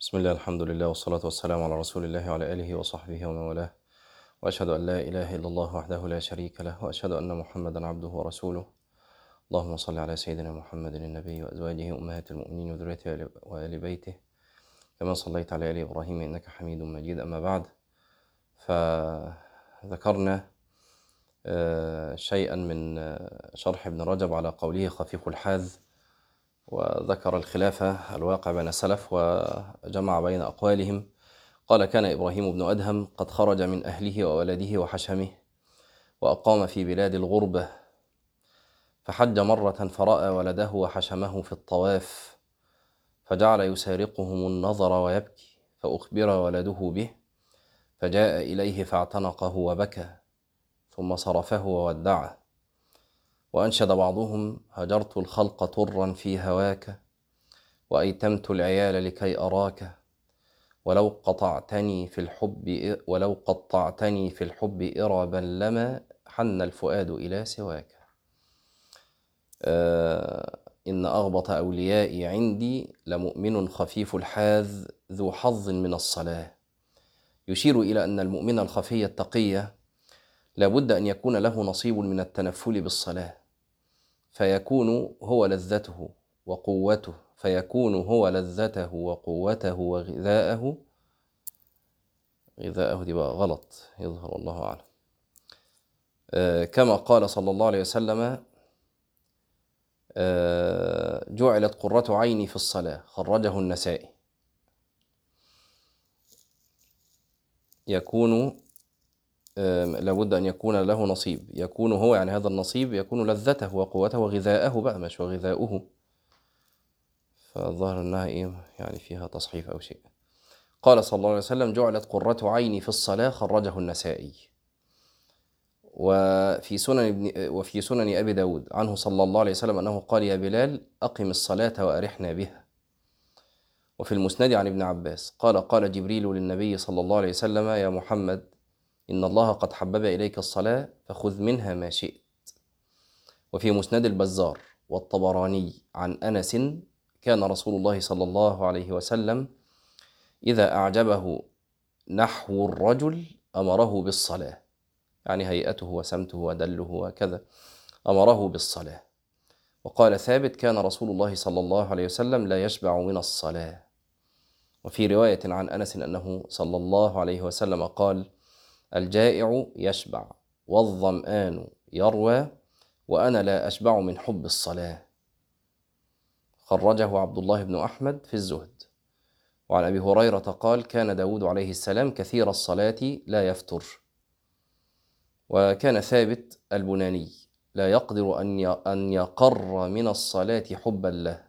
بسم الله الحمد لله والصلاة والسلام على رسول الله وعلى آله وصحبه ومن والاه. وأشهد أن لا إله إلا الله وحده لا شريك له وأشهد أن محمدا عبده ورسوله. اللهم صل على سيدنا محمد النبي وأزواجه أمهات المؤمنين وذريته وآل بيته. كما صليت على آل إبراهيم إنك حميد مجيد أما بعد. فذكرنا آه، شيئا من آه، شرح ابن رجب على قوله خفيف الحاذ. وذكر الخلاف الواقع بين السلف وجمع بين أقوالهم. قال كان إبراهيم بن أدهم قد خرج من أهله وولده وحشمه وأقام في بلاد الغربة فحج مرة فرأى ولده وحشمه في الطواف فجعل يسارقهم النظر ويبكي فأخبر ولده به فجاء إليه فاعتنقه وبكى ثم صرفه وودعه. وأنشد بعضهم هجرت الخلق طرا في هواك وأيتمت العيال لكي أراك ولو قطعتني في الحب ولو قطعتني في الحب إربا لما حن الفؤاد إلى سواك. آه إن أغبط أوليائي عندي لمؤمن خفيف الحاذ ذو حظ من الصلاة. يشير إلى أن المؤمن الخفي التقي لابد أن يكون له نصيب من التنفل بالصلاة. فيكون هو لذته وقوته فيكون هو لذته وقوته وغذاءه. غذاءه دي بقى غلط. يظهر الله أعلم. آه كما قال صلى الله عليه وسلم آه جعلت قرة عيني في الصلاة خرجه النسائي. يكون لابد أن يكون له نصيب. يكون هو يعني هذا النصيب يكون لذته وقوته وغذاءه بقى مش وغذاؤه. فالظاهر أنها إيه يعني فيها تصحيف أو شيء. قال صلى الله عليه وسلم جعلت قرة عيني في الصلاة خرجه النسائي. وفي سنن ابن وفي سنن أبي داود عنه صلى الله عليه وسلم أنه قال يا بلال أقم الصلاة وأرحنا بها. وفي المسند عن ابن عباس قال قال جبريل للنبي صلى الله عليه وسلم يا محمد إن الله قد حبب إليك الصلاة فخذ منها ما شئت. وفي مسند البزار والطبراني عن أنس كان رسول الله صلى الله عليه وسلم إذا أعجبه نحو الرجل أمره بالصلاة. يعني هيئته وسمته ودله وكذا. أمره بالصلاة. وقال ثابت كان رسول الله صلى الله عليه وسلم لا يشبع من الصلاة. وفي رواية عن أنس أنه صلى الله عليه وسلم قال الجائع يشبع والظمآن يروى وأنا لا أشبع من حب الصلاة. خرجه عبد الله بن أحمد في الزهد. وعن أبي هريرة قال كان داود عليه السلام كثير الصلاة لا يفتر. وكان ثابت البناني لا يقدر أن يقر من الصلاة حبا له.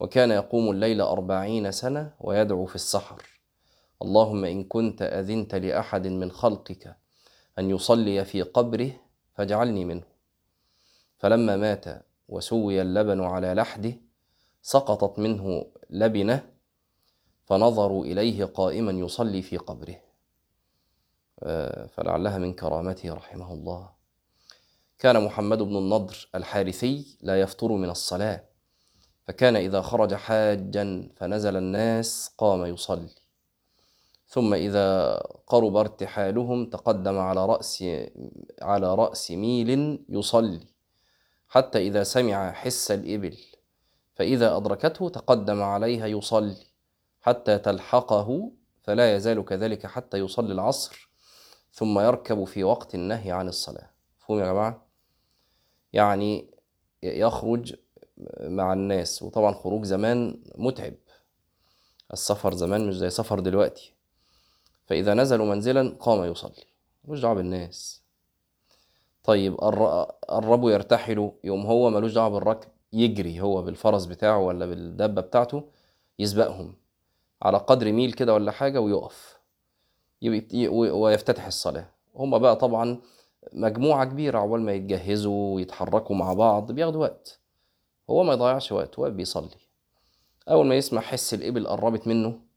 وكان يقوم الليل أربعين سنة ويدعو في السحر. اللهم إن كنت أذنت لأحد من خلقك أن يصلي في قبره فاجعلني منه. فلما مات وسوي اللبن على لحده سقطت منه لبنة فنظروا إليه قائما يصلي في قبره. فلعلها من كرامته رحمه الله. كان محمد بن النضر الحارثي لا يفطر من الصلاة فكان إذا خرج حاجا فنزل الناس قام يصلي. ثم إذا قرب ارتحالهم تقدم على رأس على رأس ميل يصلي حتى إذا سمع حس الإبل فإذا أدركته تقدم عليها يصلي حتى تلحقه فلا يزال كذلك حتى يصلي العصر ثم يركب في وقت النهي عن الصلاة. فهم يا جماعة؟ يعني يخرج مع الناس وطبعا خروج زمان متعب. السفر زمان مش زي سفر دلوقتي. فإذا نزلوا منزلا قام يصلي. ملوش دعوة بالناس. طيب قربوا يرتحلوا يوم هو ملوش دعوة بالركب يجري هو بالفرس بتاعه ولا بالدبة بتاعته يسبقهم. على قدر ميل كده ولا حاجة ويقف. ويفتتح الصلاة. هم بقى طبعا مجموعة كبيرة عقبال ما يتجهزوا ويتحركوا مع بعض بياخدوا وقت. هو ما يضيعش وقت واقف بيصلي. أول ما يسمع حس الإبل قربت منه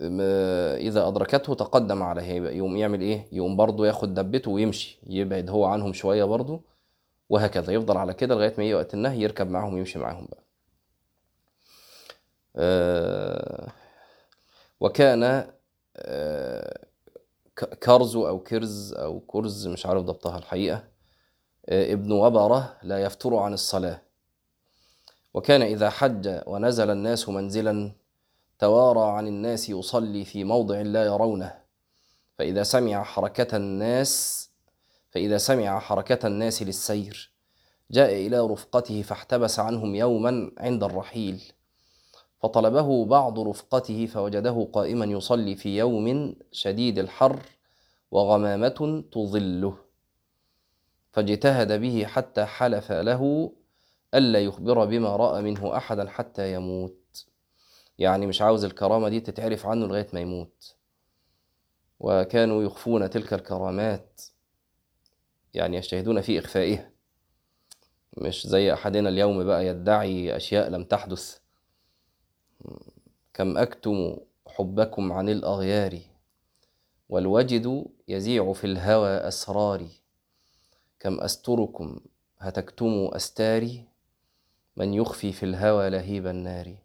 إذا أدركته تقدم عليه يقوم يعمل إيه؟ يقوم برضه ياخد دبته ويمشي يبعد هو عنهم شوية برضه وهكذا يفضل على كده لغاية ما يجي وقت النهي يركب معاهم ويمشي معاهم بقى. وكان كرزو أو كرز أو كرز مش عارف ضبطها الحقيقة ابن وبرة لا يفتر عن الصلاة وكان إذا حج ونزل الناس منزلا توارى عن الناس يصلي في موضع لا يرونه. فإذا سمع حركة الناس فإذا سمع حركة الناس للسير جاء إلى رفقته فاحتبس عنهم يوما عند الرحيل. فطلبه بعض رفقته فوجده قائما يصلي في يوم شديد الحر وغمامة تظله. فاجتهد به حتى حلف له ألا يخبر بما رأى منه أحدا حتى يموت. يعني مش عاوز الكرامة دي تتعرف عنه لغاية ما يموت. وكانوا يخفون تلك الكرامات يعني يجتهدون في إخفائها. مش زي أحدنا اليوم بقى يدعي أشياء لم تحدث. كم أكتم حبكم عن الأغيار والوجد يزيع في الهوى أسراري. كم أستركم هتكتم أستاري من يخفي في الهوى لهيب النار.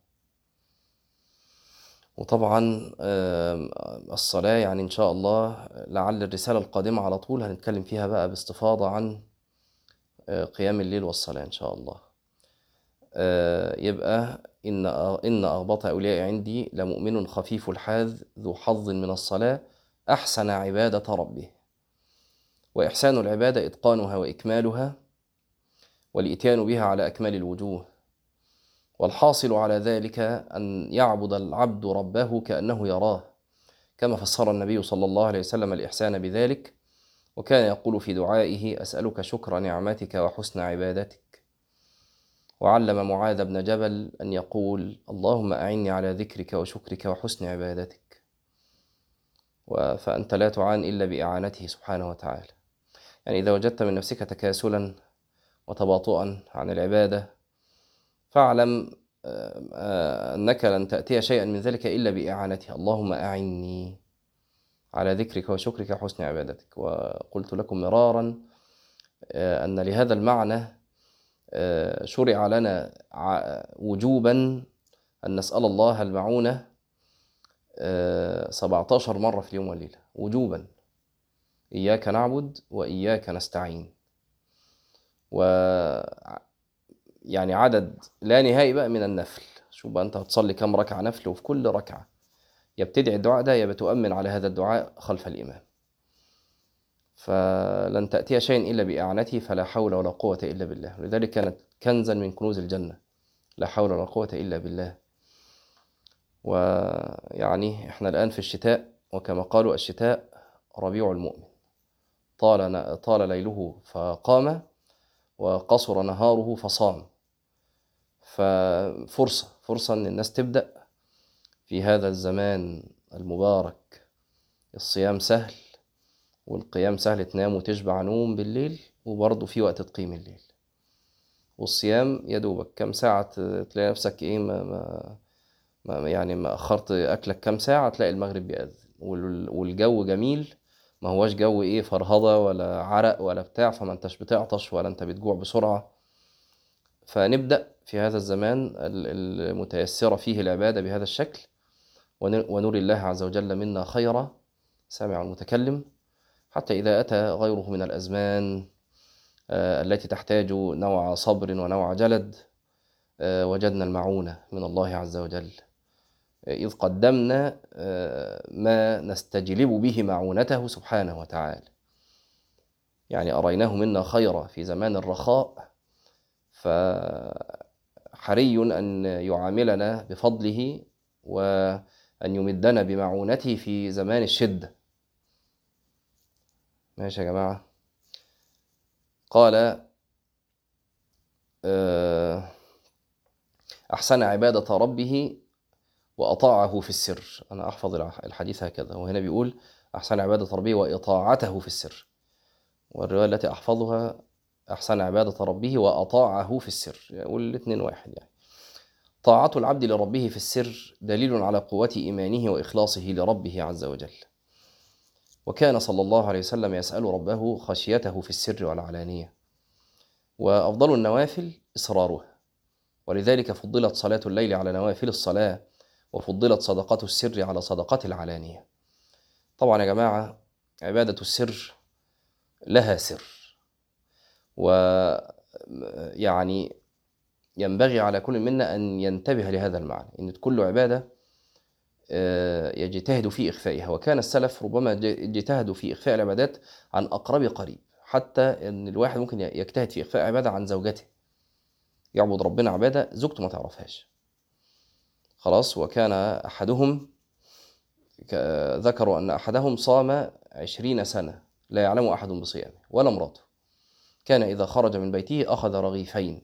وطبعا الصلاة يعني إن شاء الله لعل الرسالة القادمة على طول هنتكلم فيها بقى باستفاضة عن قيام الليل والصلاة إن شاء الله. يبقى إن إن أغبط أولياء عندي لمؤمن خفيف الحاذ ذو حظ من الصلاة أحسن عبادة ربه. وإحسان العبادة إتقانها وإكمالها والإتيان بها على أكمل الوجوه. والحاصل على ذلك أن يعبد العبد ربه كأنه يراه كما فسر النبي صلى الله عليه وسلم الإحسان بذلك وكان يقول في دعائه أسألك شكر نعمتك وحسن عبادتك. وعلم معاذ بن جبل أن يقول اللهم أعني على ذكرك وشكرك وحسن عبادتك. فأنت لا تعان إلا بإعانته سبحانه وتعالى. يعني إذا وجدت من نفسك تكاسلا وتباطؤا عن العبادة فاعلم أنك لن تأتي شيئا من ذلك إلا بإعانته اللهم أعني على ذكرك وشكرك وحسن عبادتك. وقلت لكم مرارا أن لهذا المعنى شرع لنا وجوبا أن نسأل الله المعونة 17 مرة في اليوم والليلة. وجوبا. إياك نعبد وإياك نستعين. يعني عدد لا نهائي بقى من النفل. شوف بقى أنت هتصلي كم ركعة نفل وفي كل ركعة؟ يا بتدعي الدعاء ده يا بتؤمن على هذا الدعاء خلف الإمام. فلن تأتي شيء إلا بإعانته فلا حول ولا قوة إلا بالله. لذلك كانت كنزا من كنوز الجنة. لا حول ولا قوة إلا بالله. ويعني إحنا الآن في الشتاء وكما قالوا الشتاء ربيع المؤمن. طال طال ليله فقام وقصر نهاره فصام. ففرصة فرصة إن الناس تبدأ في هذا الزمان المبارك. الصيام سهل والقيام سهل تنام وتشبع نوم بالليل وبرضه في وقت تقيم الليل. والصيام يا دوبك كم ساعة تلاقي نفسك إيه ما, ما, ما يعني ما أخرت أكلك كم ساعة تلاقي المغرب بيأذن والجو جميل. ما هواش جو إيه فرهضة ولا عرق ولا بتاع فما أنتش بتعطش ولا أنت بتجوع بسرعة. فنبدأ في هذا الزمان المتيسرة فيه العبادة بهذا الشكل. ونري الله عز وجل منا خيرا سامع المتكلم. حتى إذا أتى غيره من الأزمان التي تحتاج نوع صبر ونوع جلد وجدنا المعونة من الله عز وجل. إذ قدمنا ما نستجلب به معونته سبحانه وتعالى. يعني أريناه منا خيرا في زمان الرخاء فحري أن يعاملنا بفضله وأن يمدنا بمعونته في زمان الشدة. ماشي يا جماعة. قال أحسن عبادة ربه وأطاعه في السر. أنا أحفظ الحديث هكذا. وهنا بيقول أحسن عبادة ربه وإطاعته في السر. والرواية التي أحفظها أحسن عبادة ربه وأطاعه في السر. يعني الاثنين واحد يعني. طاعة العبد لربه في السر دليل على قوة إيمانه وإخلاصه لربه عز وجل. وكان صلى الله عليه وسلم يسأل ربه خشيته في السر والعلانية. وأفضل النوافل إصرارها ولذلك فضلت صلاة الليل على نوافل الصلاة وفضلت صدقات السر على صدقات العلانية. طبعا يا جماعة عبادة السر لها سر. ويعني ينبغي على كل منا أن ينتبه لهذا المعنى إن كل عبادة آه، يجتهد في إخفائها. وكان السلف ربما اجتهدوا في إخفاء العبادات عن أقرب قريب حتى أن الواحد ممكن يجتهد في إخفاء عبادة عن زوجته. يعبد ربنا عبادة زوجته ما تعرفهاش. خلاص وكان أحدهم ذكروا أن أحدهم صام عشرين سنة لا يعلم أحد بصيامه ولا امراته. كان إذا خرج من بيته أخذ رغيفين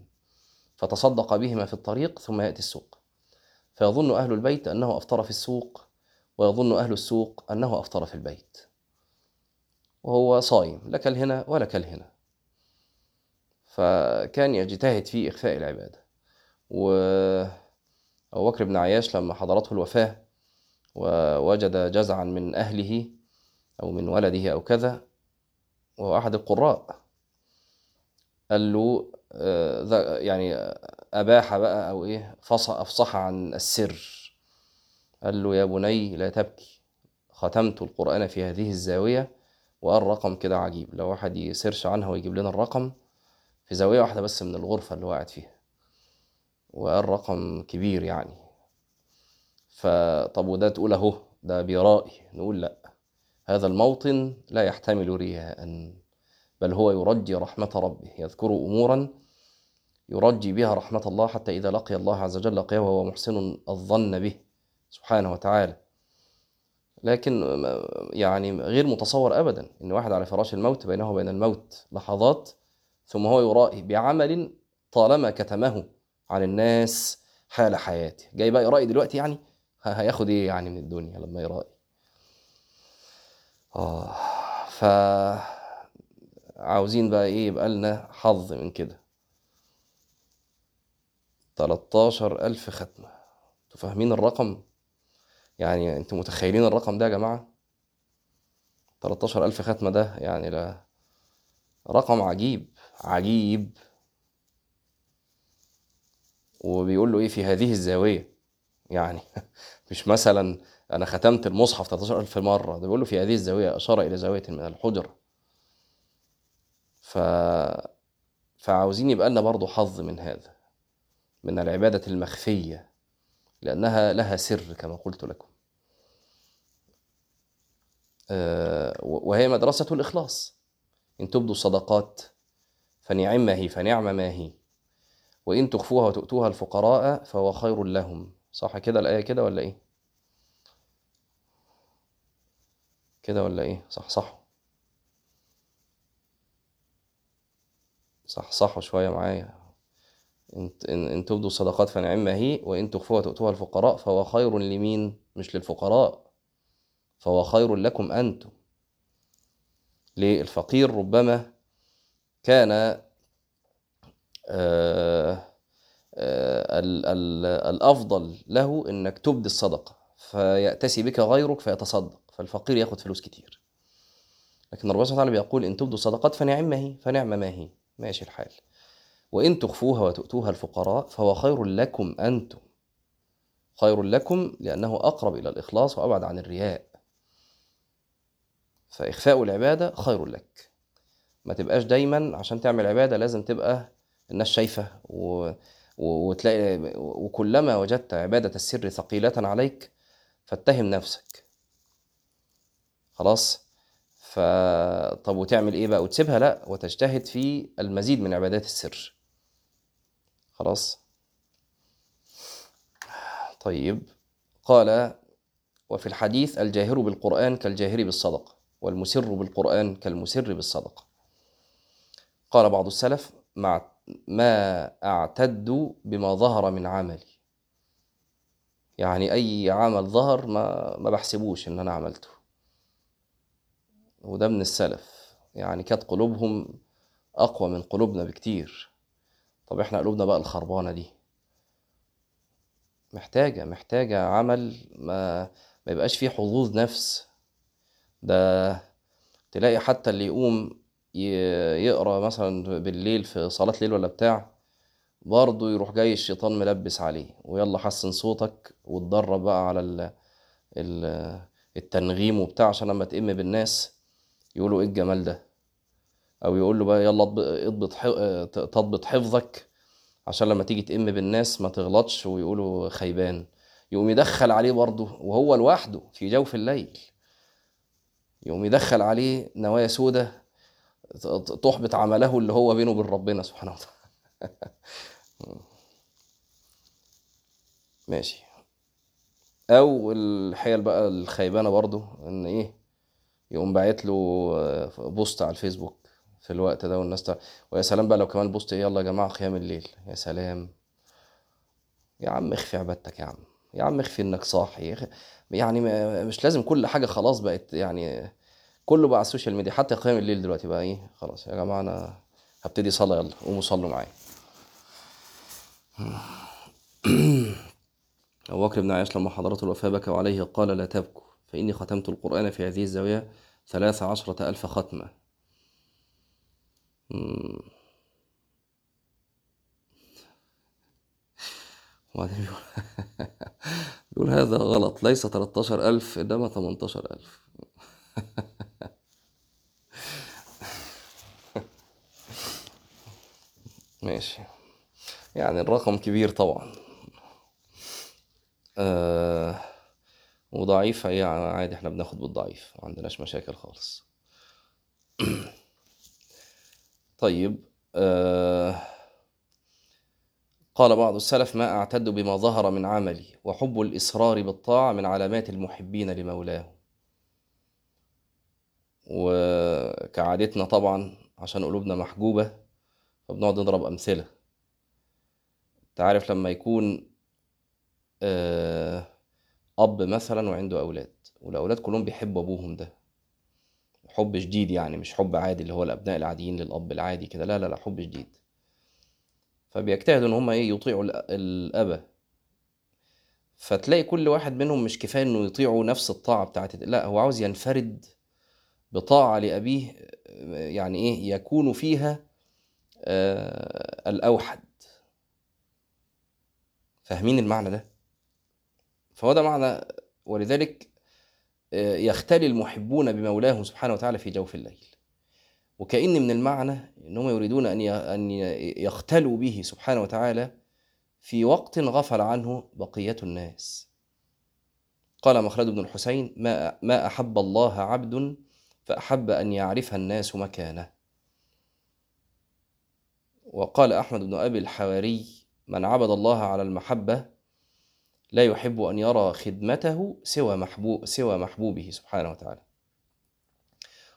فتصدق بهما في الطريق ثم يأتي السوق. فيظن أهل البيت أنه أفطر في السوق ويظن أهل السوق أنه أفطر في البيت. وهو صايم لا كالهنا ولا كالهنا فكان يجتهد في إخفاء العبادة. و أبو بكر بن عياش لما حضرته الوفاة ووجد جزعا من أهله أو من ولده أو كذا وهو أحد القراء. قال له آه، يعني أباح بقى أو إيه أفصح عن السر. قال له يا بني لا تبكي. ختمت القرآن في هذه الزاوية وقال رقم كده عجيب. لو واحد يسيرش عنها ويجيب لنا الرقم في زاوية واحدة بس من الغرفة اللي هو قاعد فيها. وقال رقم كبير يعني. فطب وده تقول أهو ده بيرائي نقول لأ هذا الموطن لا يحتمل رياء. بل هو يرجي رحمة ربه يذكر أمورا يرجي بها رحمة الله حتى إذا لقي الله عز وجل لقيه وهو محسن الظن به سبحانه وتعالى. لكن يعني غير متصور أبدا إن واحد على فراش الموت بينه وبين الموت لحظات ثم هو يرائي بعمل طالما كتمه عن الناس حال حياته. جاي بقى يرائي دلوقتي يعني هياخد إيه يعني من الدنيا لما يرائي آه ف عاوزين بقى إيه؟ يبقى لنا حظ من كده. 13 ألف ختمة. أنتوا فاهمين الرقم؟ يعني أنتوا متخيلين الرقم ده يا جماعة؟ 13 ألف ختمة ده يعني لا. رقم عجيب عجيب. وبيقول له إيه؟ في هذه الزاوية. يعني مش مثلا أنا ختمت المصحف 13000 مرة. ده بيقول له في هذه الزاوية أشار إلى زاوية من الحجرة ف فعاوزين يبقى لنا برضه حظ من هذا من العبادة المخفية لأنها لها سر كما قلت لكم. آه، وهي مدرسة الإخلاص. إن تبدوا الصدقات فنعم ما هي فنعم ما هي. وإن تخفوها وتؤتوها الفقراء فهو خير لهم. صح كده الآية كده ولا إيه؟ كده ولا إيه؟ صح صح. صح صح شوية معايا. إن تبدوا الصدقات فنعم هي وإن تخفوها تؤتوها الفقراء فهو خير لمين؟ مش للفقراء. فهو خير لكم أنتم. ليه الفقير ربما كان آه، آه، الأفضل له إنك تبدي الصدقة فيأتسي بك غيرك فيتصدق فالفقير ياخد فلوس كتير. لكن ربنا سبحانه وتعالى بيقول إن تبدوا الصدقات فنعم ما هي فنعم ما هي. ماشي الحال. وإن تخفوها وتؤتوها الفقراء فهو خير لكم أنتم. خير لكم لأنه أقرب إلى الإخلاص وأبعد عن الرياء. فإخفاء العبادة خير لك. ما تبقاش دايما عشان تعمل عبادة لازم تبقى الناس شايفة و... وتلاقي وكلما وجدت عبادة السر ثقيلة عليك فاتهم نفسك. خلاص؟ ف طب وتعمل إيه بقى؟ وتسيبها لا وتجتهد في المزيد من عبادات السر. خلاص؟ طيب. قال وفي الحديث الجاهر بالقرآن كالجاهر بالصدقة والمسر بالقرآن كالمسر بالصدقة قال بعض السلف مع ما أعتد بما ظهر من عملي. يعني أي عمل ظهر ما, ما بحسبوش إن أنا عملته. وده من السلف. يعني كانت قلوبهم أقوى من قلوبنا بكتير. طب إحنا قلوبنا بقى الخربانة دي. محتاجة محتاجة عمل ما ما يبقاش فيه حظوظ نفس. ده تلاقي حتى اللي يقوم يقرأ مثلا بالليل في صلاة ليل ولا بتاع برضه يروح جاي الشيطان ملبس عليه. ويلا حسن صوتك واتدرب بقى على ال ال التنغيم وبتاع عشان لما تئم بالناس يقولوا إيه الجمال ده؟ أو يقول له بقى يلا اضبط تضبط حفظك عشان لما تيجي تئم بالناس ما تغلطش ويقولوا خيبان. يقوم يدخل عليه برضه وهو لوحده في جوف الليل. يقوم يدخل عليه نوايا سودة تحبط عمله اللي هو بينه وبين ربنا سبحانه وتعالى ماشي. أو الحيل بقى الخيبانة برضو إن إيه يقوم باعت له post على الفيسبوك في الوقت ده والناس تع... ويا سلام بقى لو كمان ال post إيه يلا يا جماعة قيام الليل. يا سلام. يا عم اخفي عبادتك يا عم. يا عم اخفي إنك صاحي. يعني مش لازم كل حاجة خلاص بقت يعني كله بقى على السوشيال ميديا. حتى قيام الليل دلوقتي بقى إيه خلاص يا جماعة أنا هبتدي صلاة يلا قوموا صلوا معايا. أبو بكر بن عياش لما حضرته الوفاة بكى عليه قال لا تبكوا. فإني ختمت القرآن في هذه الزاوية ثلاث عشرة ألف ختمة. وبعدين بيقول بيقول هذا غلط. ليس 13000 إنما 18000 ماشي. يعني الرقم كبير طبعا. آه وضعيف يعني عادي إحنا بناخد بالضعيف ما عندناش مشاكل خالص. طيب آه قال بعض السلف ما أعتد بما ظهر من عملي وحب الإصرار بالطاعة من علامات المحبين لمولاه. وكعادتنا طبعا عشان قلوبنا محجوبة فبنقعد نضرب أمثلة. تعرف لما يكون أب مثلا وعنده أولاد والأولاد كلهم بيحبوا أبوهم ده. حب شديد يعني مش حب عادي اللي هو الأبناء العاديين للأب العادي كده لا لا لا حب شديد. فبيجتهدوا إن هما إيه يطيعوا الأب. فتلاقي كل واحد منهم مش كفاية إنه يطيعوا نفس الطاعة بتاعت لا هو عاوز ينفرد بطاعة لأبيه يعني إيه يكون فيها الأوحد. فاهمين المعنى ده؟ ده معنى ولذلك يختلي المحبون بمولاهم سبحانه وتعالى في جوف الليل. وكأن من المعنى أنهم يريدون أن أن يختلوا به سبحانه وتعالى في وقت غفل عنه بقية الناس. قال مخلد بن الحسين ما ما أحب الله عبد فأحب أن يعرف الناس مكانه. وقال أحمد بن أبي الحواري من عبد الله على المحبة لا يحب أن يرى خدمته سوى محبوب سوى محبوبه سبحانه وتعالى.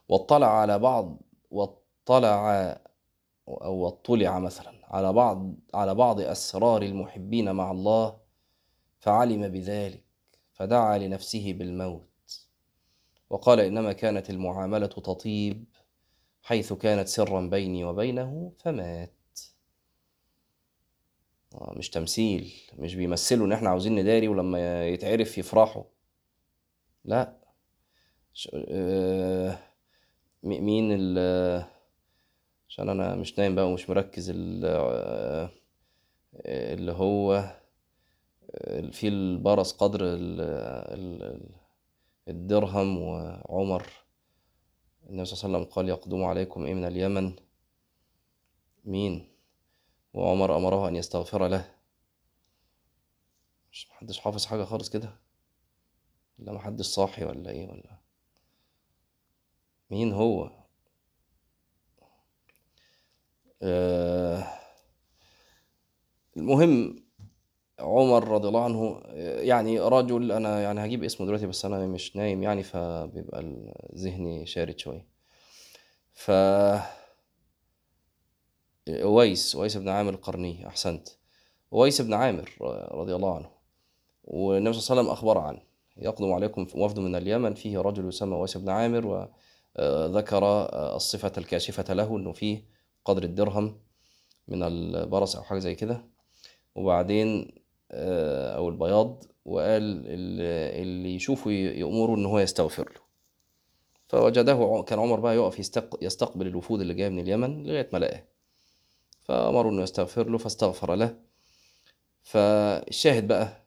واطلع على بعض واطلع أو واطلع مثلا على بعض على بعض أسرار المحبين مع الله فعلم بذلك فدعا لنفسه بالموت. وقال إنما كانت المعاملة تطيب حيث كانت سرا بيني وبينه فمات. مش تمثيل مش بيمثلوا إن إحنا عاوزين نداري ولما يتعرف يفرحوا. لا. مين ال عشان أنا مش نايم بقى ومش مركز اللي هو في البرص قدر الدرهم وعمر. النبي صلى الله عليه وسلم قال يقدم عليكم إيه من اليمن. مين؟ وعمر أمره أن يستغفر له. مش محدش حافظ حاجة خالص كده. ولا محدش صاحي ولا إيه ولا. مين هو؟ آه المهم عمر رضي الله عنه يعني رجل أنا يعني هجيب اسمه دلوقتي بس أنا مش نايم يعني فبيبقى ذهني شارد شوية. ف أويس أويس بن عامر القرني أحسنت. أويس بن عامر رضي الله عنه. والنبي صلى الله عليه وسلم أخبر عنه. يقدم عليكم وفد من اليمن فيه رجل يسمى أويس بن عامر وذكر الصفة الكاشفة له أنه فيه قدر الدرهم من البرص أو حاجة زي كده. وبعدين أو البياض وقال اللي يشوفه يأمره أن هو يستغفر له. فوجده كان عمر بقى يقف يستقبل الوفود اللي جاية من اليمن لغاية ما لقاه. فأمروا إنه يستغفر له فاستغفر له. فالشاهد بقى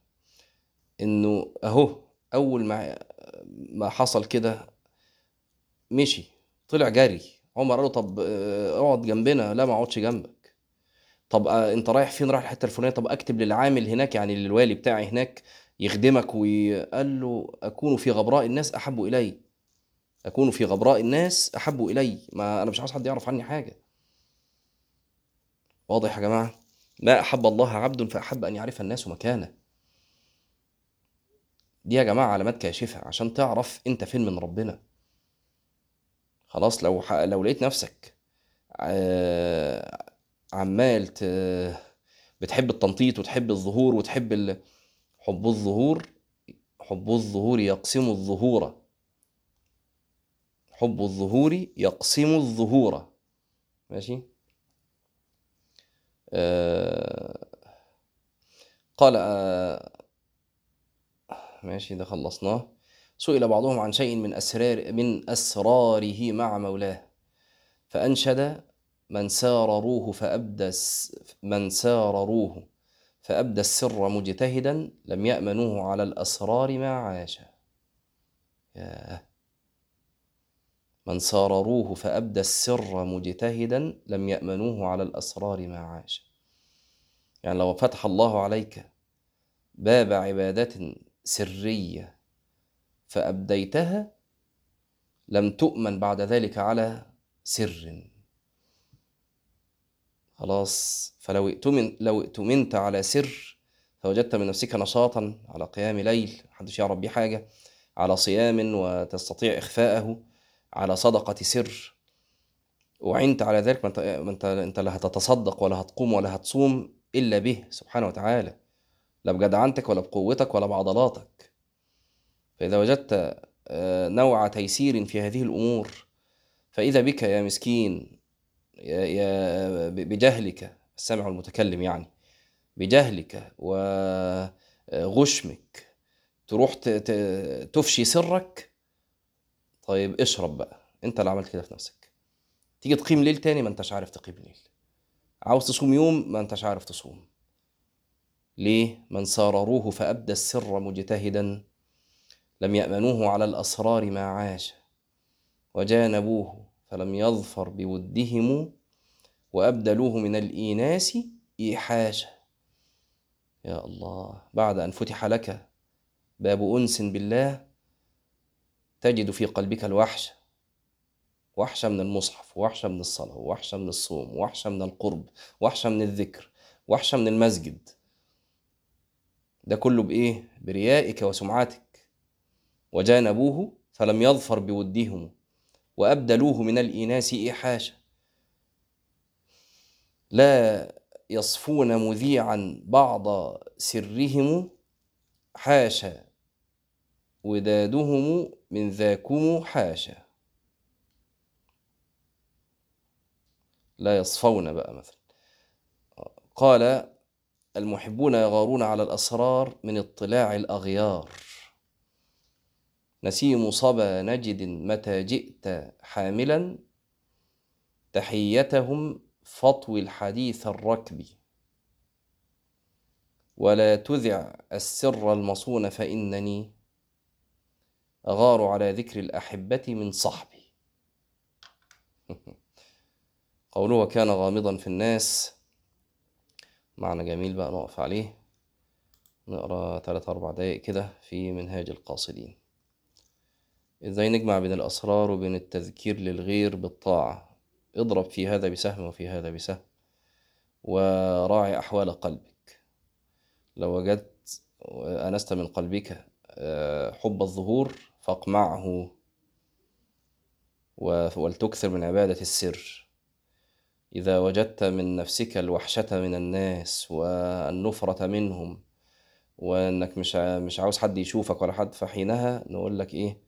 إنه أهو أول ما ما حصل كده مشي طلع جري. عمر قال له طب آه، اقعد جنبنا لا ما اقعدش جنبك. طب آه، انت رايح فين؟ رايح الحتة الفلانية. طب اكتب للعامل هناك يعني للوالي بتاعي هناك يخدمك وقال له أكون في غبراء الناس أحب إلي. أكون في غبراء الناس أحب إلي. ما أنا مش عاوز حد يعرف عني حاجة. واضح يا جماعة ما أحب الله عبد فأحب أن يعرف الناس مكانه دي يا جماعة علامات كاشفة عشان تعرف أنت فين من ربنا خلاص لو. لو لقيت نفسك آه، عمال. بتحب التنطيط وتحب الظهور وتحب ال... حب الظهور حب الظهور يقسم الظهور حب الظهور يقسم الظهور ماشي. قال آه... ماشي ده خلصناه. سئل بعضهم عن شيء من أسرار من أسراره مع مولاه فأنشد من سارروه فأبدى من سارروه فأبدى السر مجتهدا لم يأمنوه على الأسرار ما عاش. ياه. من سارروه فأبدى السر مجتهدا لم يأمنوه على الأسرار ما عاش. يعني لو فتح الله عليك باب عبادة سرية فأبديتها لم تؤمن بعد ذلك على سر. خلاص فلو ائتمن لو ائتمنت على سر فوجدت من نفسك نشاطا على قيام ليل محدش يعرف بيه حاجة على صيام وتستطيع إخفاءه على صدقة سر. وعنت على ذلك ما انت انت لا هتتصدق ولا هتقوم ولا هتصوم إلا به سبحانه وتعالى. لا بجدعنتك ولا بقوتك ولا بعضلاتك. فإذا وجدت آه، نوع تيسير في هذه الأمور فإذا بك يا مسكين يا يا بجهلك السامع المتكلم يعني بجهلك وغشمك تروح تفشي سرك طيب اشرب بقى. انت اللي عملت كده في نفسك. تيجي تقيم ليل تاني ما انتش عارف تقيم ليل. عاوز تصوم يوم ما انتش عارف تصوم. ليه؟ من سارروه فأبدى السر مجتهدا. لم يأمنوه على الأسرار ما عاش. وجانبوه فلم يظفر بودهم. وأبدلوه من الإيناس إيحاشا يا الله بعد أن فتح لك باب أنس بالله تجد في قلبك الوحشة وحشة من المصحف وحشة من الصلاة وحشة من الصوم وحشة من القرب وحشة من الذكر وحشة من المسجد. ده كله بإيه؟ بريائك وسمعتك. وجانبوه فلم يظفر بودهم وأبدلوه من الإناس إيحاشا. لا يصفون مذيعا بعض سرهم حاشا. ودادهم من ذاكم حاشا. لا يصفون بقى مثلا. قال المحبون يغارون على الأسرار من اطلاع الأغيار. نسيم صبا نجد متى جئت حاملا. تحيتهم فطوي الحديث الركب. ولا تذع السر المصون فإنني أغار على ذكر الأحبة من صحبي. قوله كان غامضا في الناس. معنى جميل بقى نقف عليه. نقرأ ثلاثة أربع دقايق كده في منهاج القاصدين. إزاي نجمع بين الأسرار وبين التذكير للغير بالطاعة. اضرب في هذا بسهم وفي هذا بسهم. وراعي أحوال قلبك. لو وجدت أنست من قلبك آه، حب الظهور فاقمعه ولتكثر من عبادة السر. إذا وجدت من نفسك الوحشة من الناس والنفرة منهم وإنك مش مش عاوز حد يشوفك ولا حد فحينها نقول لك إيه؟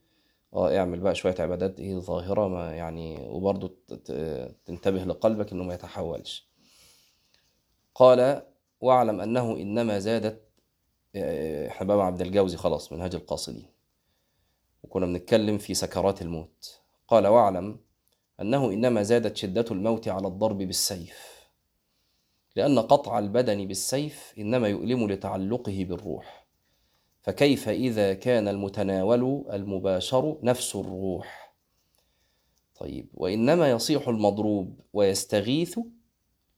آه اعمل بقى شوية عبادات إيه ظاهرة ما يعني وبرضه تنتبه لقلبك إنه ما يتحولش. قال واعلم أنه إنما زادت آه، مع عبد الجوزي خلاص منهاج القاصدين. وكنا بنتكلم في سكرات الموت. قال واعلم أنه إنما زادت شدة الموت على الضرب بالسيف لأن قطع البدن بالسيف إنما يؤلم لتعلقه بالروح. فكيف إذا كان المتناول المباشر نفس الروح؟ طيب وإنما يصيح المضروب ويستغيث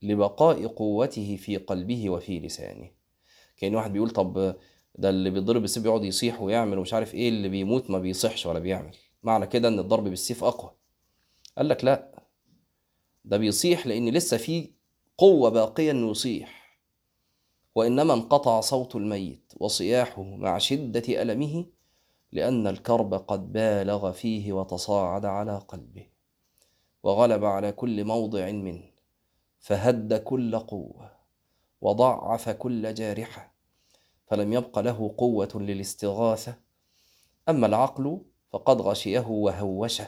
لبقاء قوته في قلبه وفي لسانه. كأن واحد بيقول طب ده اللي بيضرب بالسيف بيقعد يصيح ويعمل ومش عارف إيه اللي بيموت ما بيصيحش ولا بيعمل. معنى كده إن الضرب بالسيف أقوى. قال لك لا ده بيصيح لأن لسه في قوة باقية إنه يصيح. وإنما انقطع صوت الميت وصياحه مع شدة ألمه لأن الكرب قد بالغ فيه وتصاعد على قلبه. وغلب على كل موضع منه فهد كل قوة وضعف كل جارحة. فلم يبق له قوة للاستغاثة. أما العقل فقد غشيه وهوشه.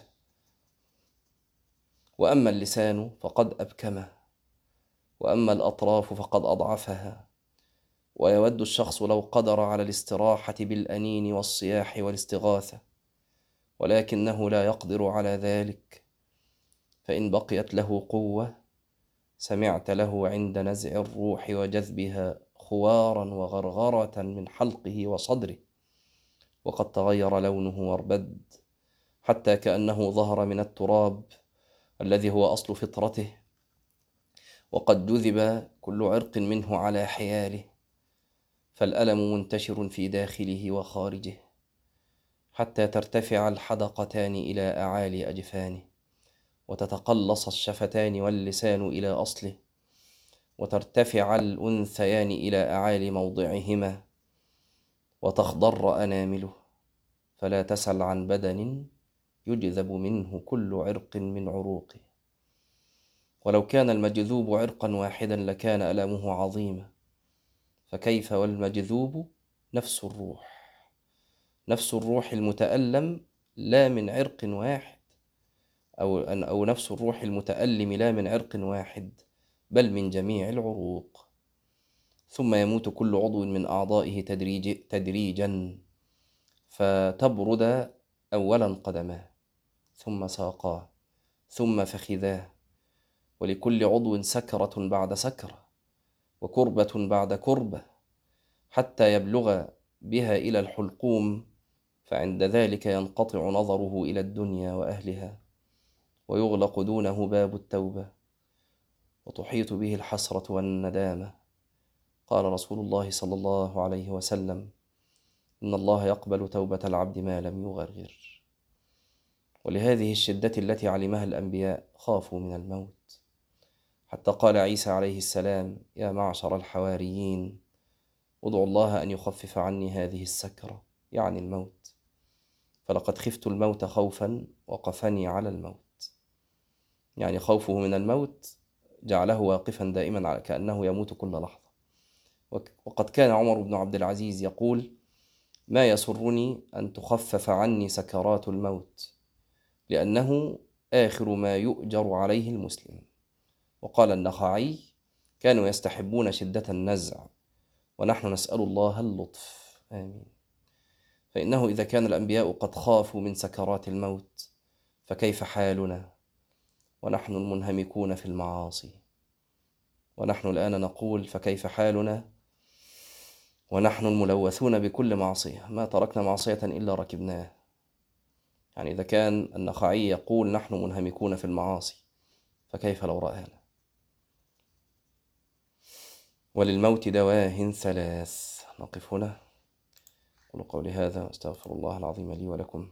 وأما اللسان فقد أبكمه. وأما الأطراف فقد أضعفها. ويود الشخص لو قدر على الاستراحة بالأنين والصياح والاستغاثة ولكنه لا يقدر على ذلك. فإن بقيت له قوة سمعت له عند نزع الروح وجذبها. خوارا وغرغرة من حلقه وصدره وقد تغير لونه واربد حتى كأنه ظهر من التراب الذي هو أصل فطرته وقد جذب كل عرق منه على حياله فالألم منتشر في داخله وخارجه حتى ترتفع الحدقتان إلى أعالي أجفانه وتتقلص الشفتان واللسان إلى أصله. وترتفع الأنثيان إلى أعالي موضعهما وتخضر أنامله فلا تسل عن بدن يجذب منه كل عرق من عروقه. ولو كان المجذوب عرقا واحدا لكان ألمه عظيما. فكيف والمجذوب؟ نفس الروح. نفس الروح المتألم لا من عرق واحد أو أو نفس الروح المتألم لا من عرق واحد. بل من جميع العروق. ثم يموت كل عضو من أعضائه تدريج تدريجا فتبرد أولا قدماه ثم ساقاه ثم فخذاه. ولكل عضو سكرة بعد سكرة وكربة بعد كربة حتى يبلغ بها إلى الحلقوم فعند ذلك ينقطع نظره إلى الدنيا وأهلها ويغلق دونه باب التوبة. وتحيط به الحسرة والندامة. قال رسول الله صلى الله عليه وسلم إن الله يقبل توبة العبد ما لم يغرغر. ولهذه الشدة التي علمها الأنبياء خافوا من الموت. حتى قال عيسى عليه السلام يا معشر الحواريين ادعوا الله أن يخفف عني هذه السكرة يعني الموت. فلقد خفت الموت خوفا وقفني على الموت. يعني خوفه من الموت جعله واقفا دائما كأنه يموت كل لحظة. وقد كان عمر بن عبد العزيز يقول ما يسرني أن تخفف عني سكرات الموت لأنه آخر ما يؤجر عليه المسلم. وقال النخعي كانوا يستحبون شدة النزع ونحن نسأل الله اللطف. آمين. فإنه إذا كان الأنبياء قد خافوا من سكرات الموت فكيف حالنا؟ ونحن المنهمكون في المعاصي. ونحن الآن نقول فكيف حالنا؟ ونحن الملوثون بكل معصية. ما تركنا معصية إلا ركبناه. يعني إذا كان النخعي يقول نحن منهمكون في المعاصي فكيف لو رآنا؟ وللموت دواه ثلاث. نقف هنا. أقول قولي هذا وأستغفر الله العظيم لي ولكم.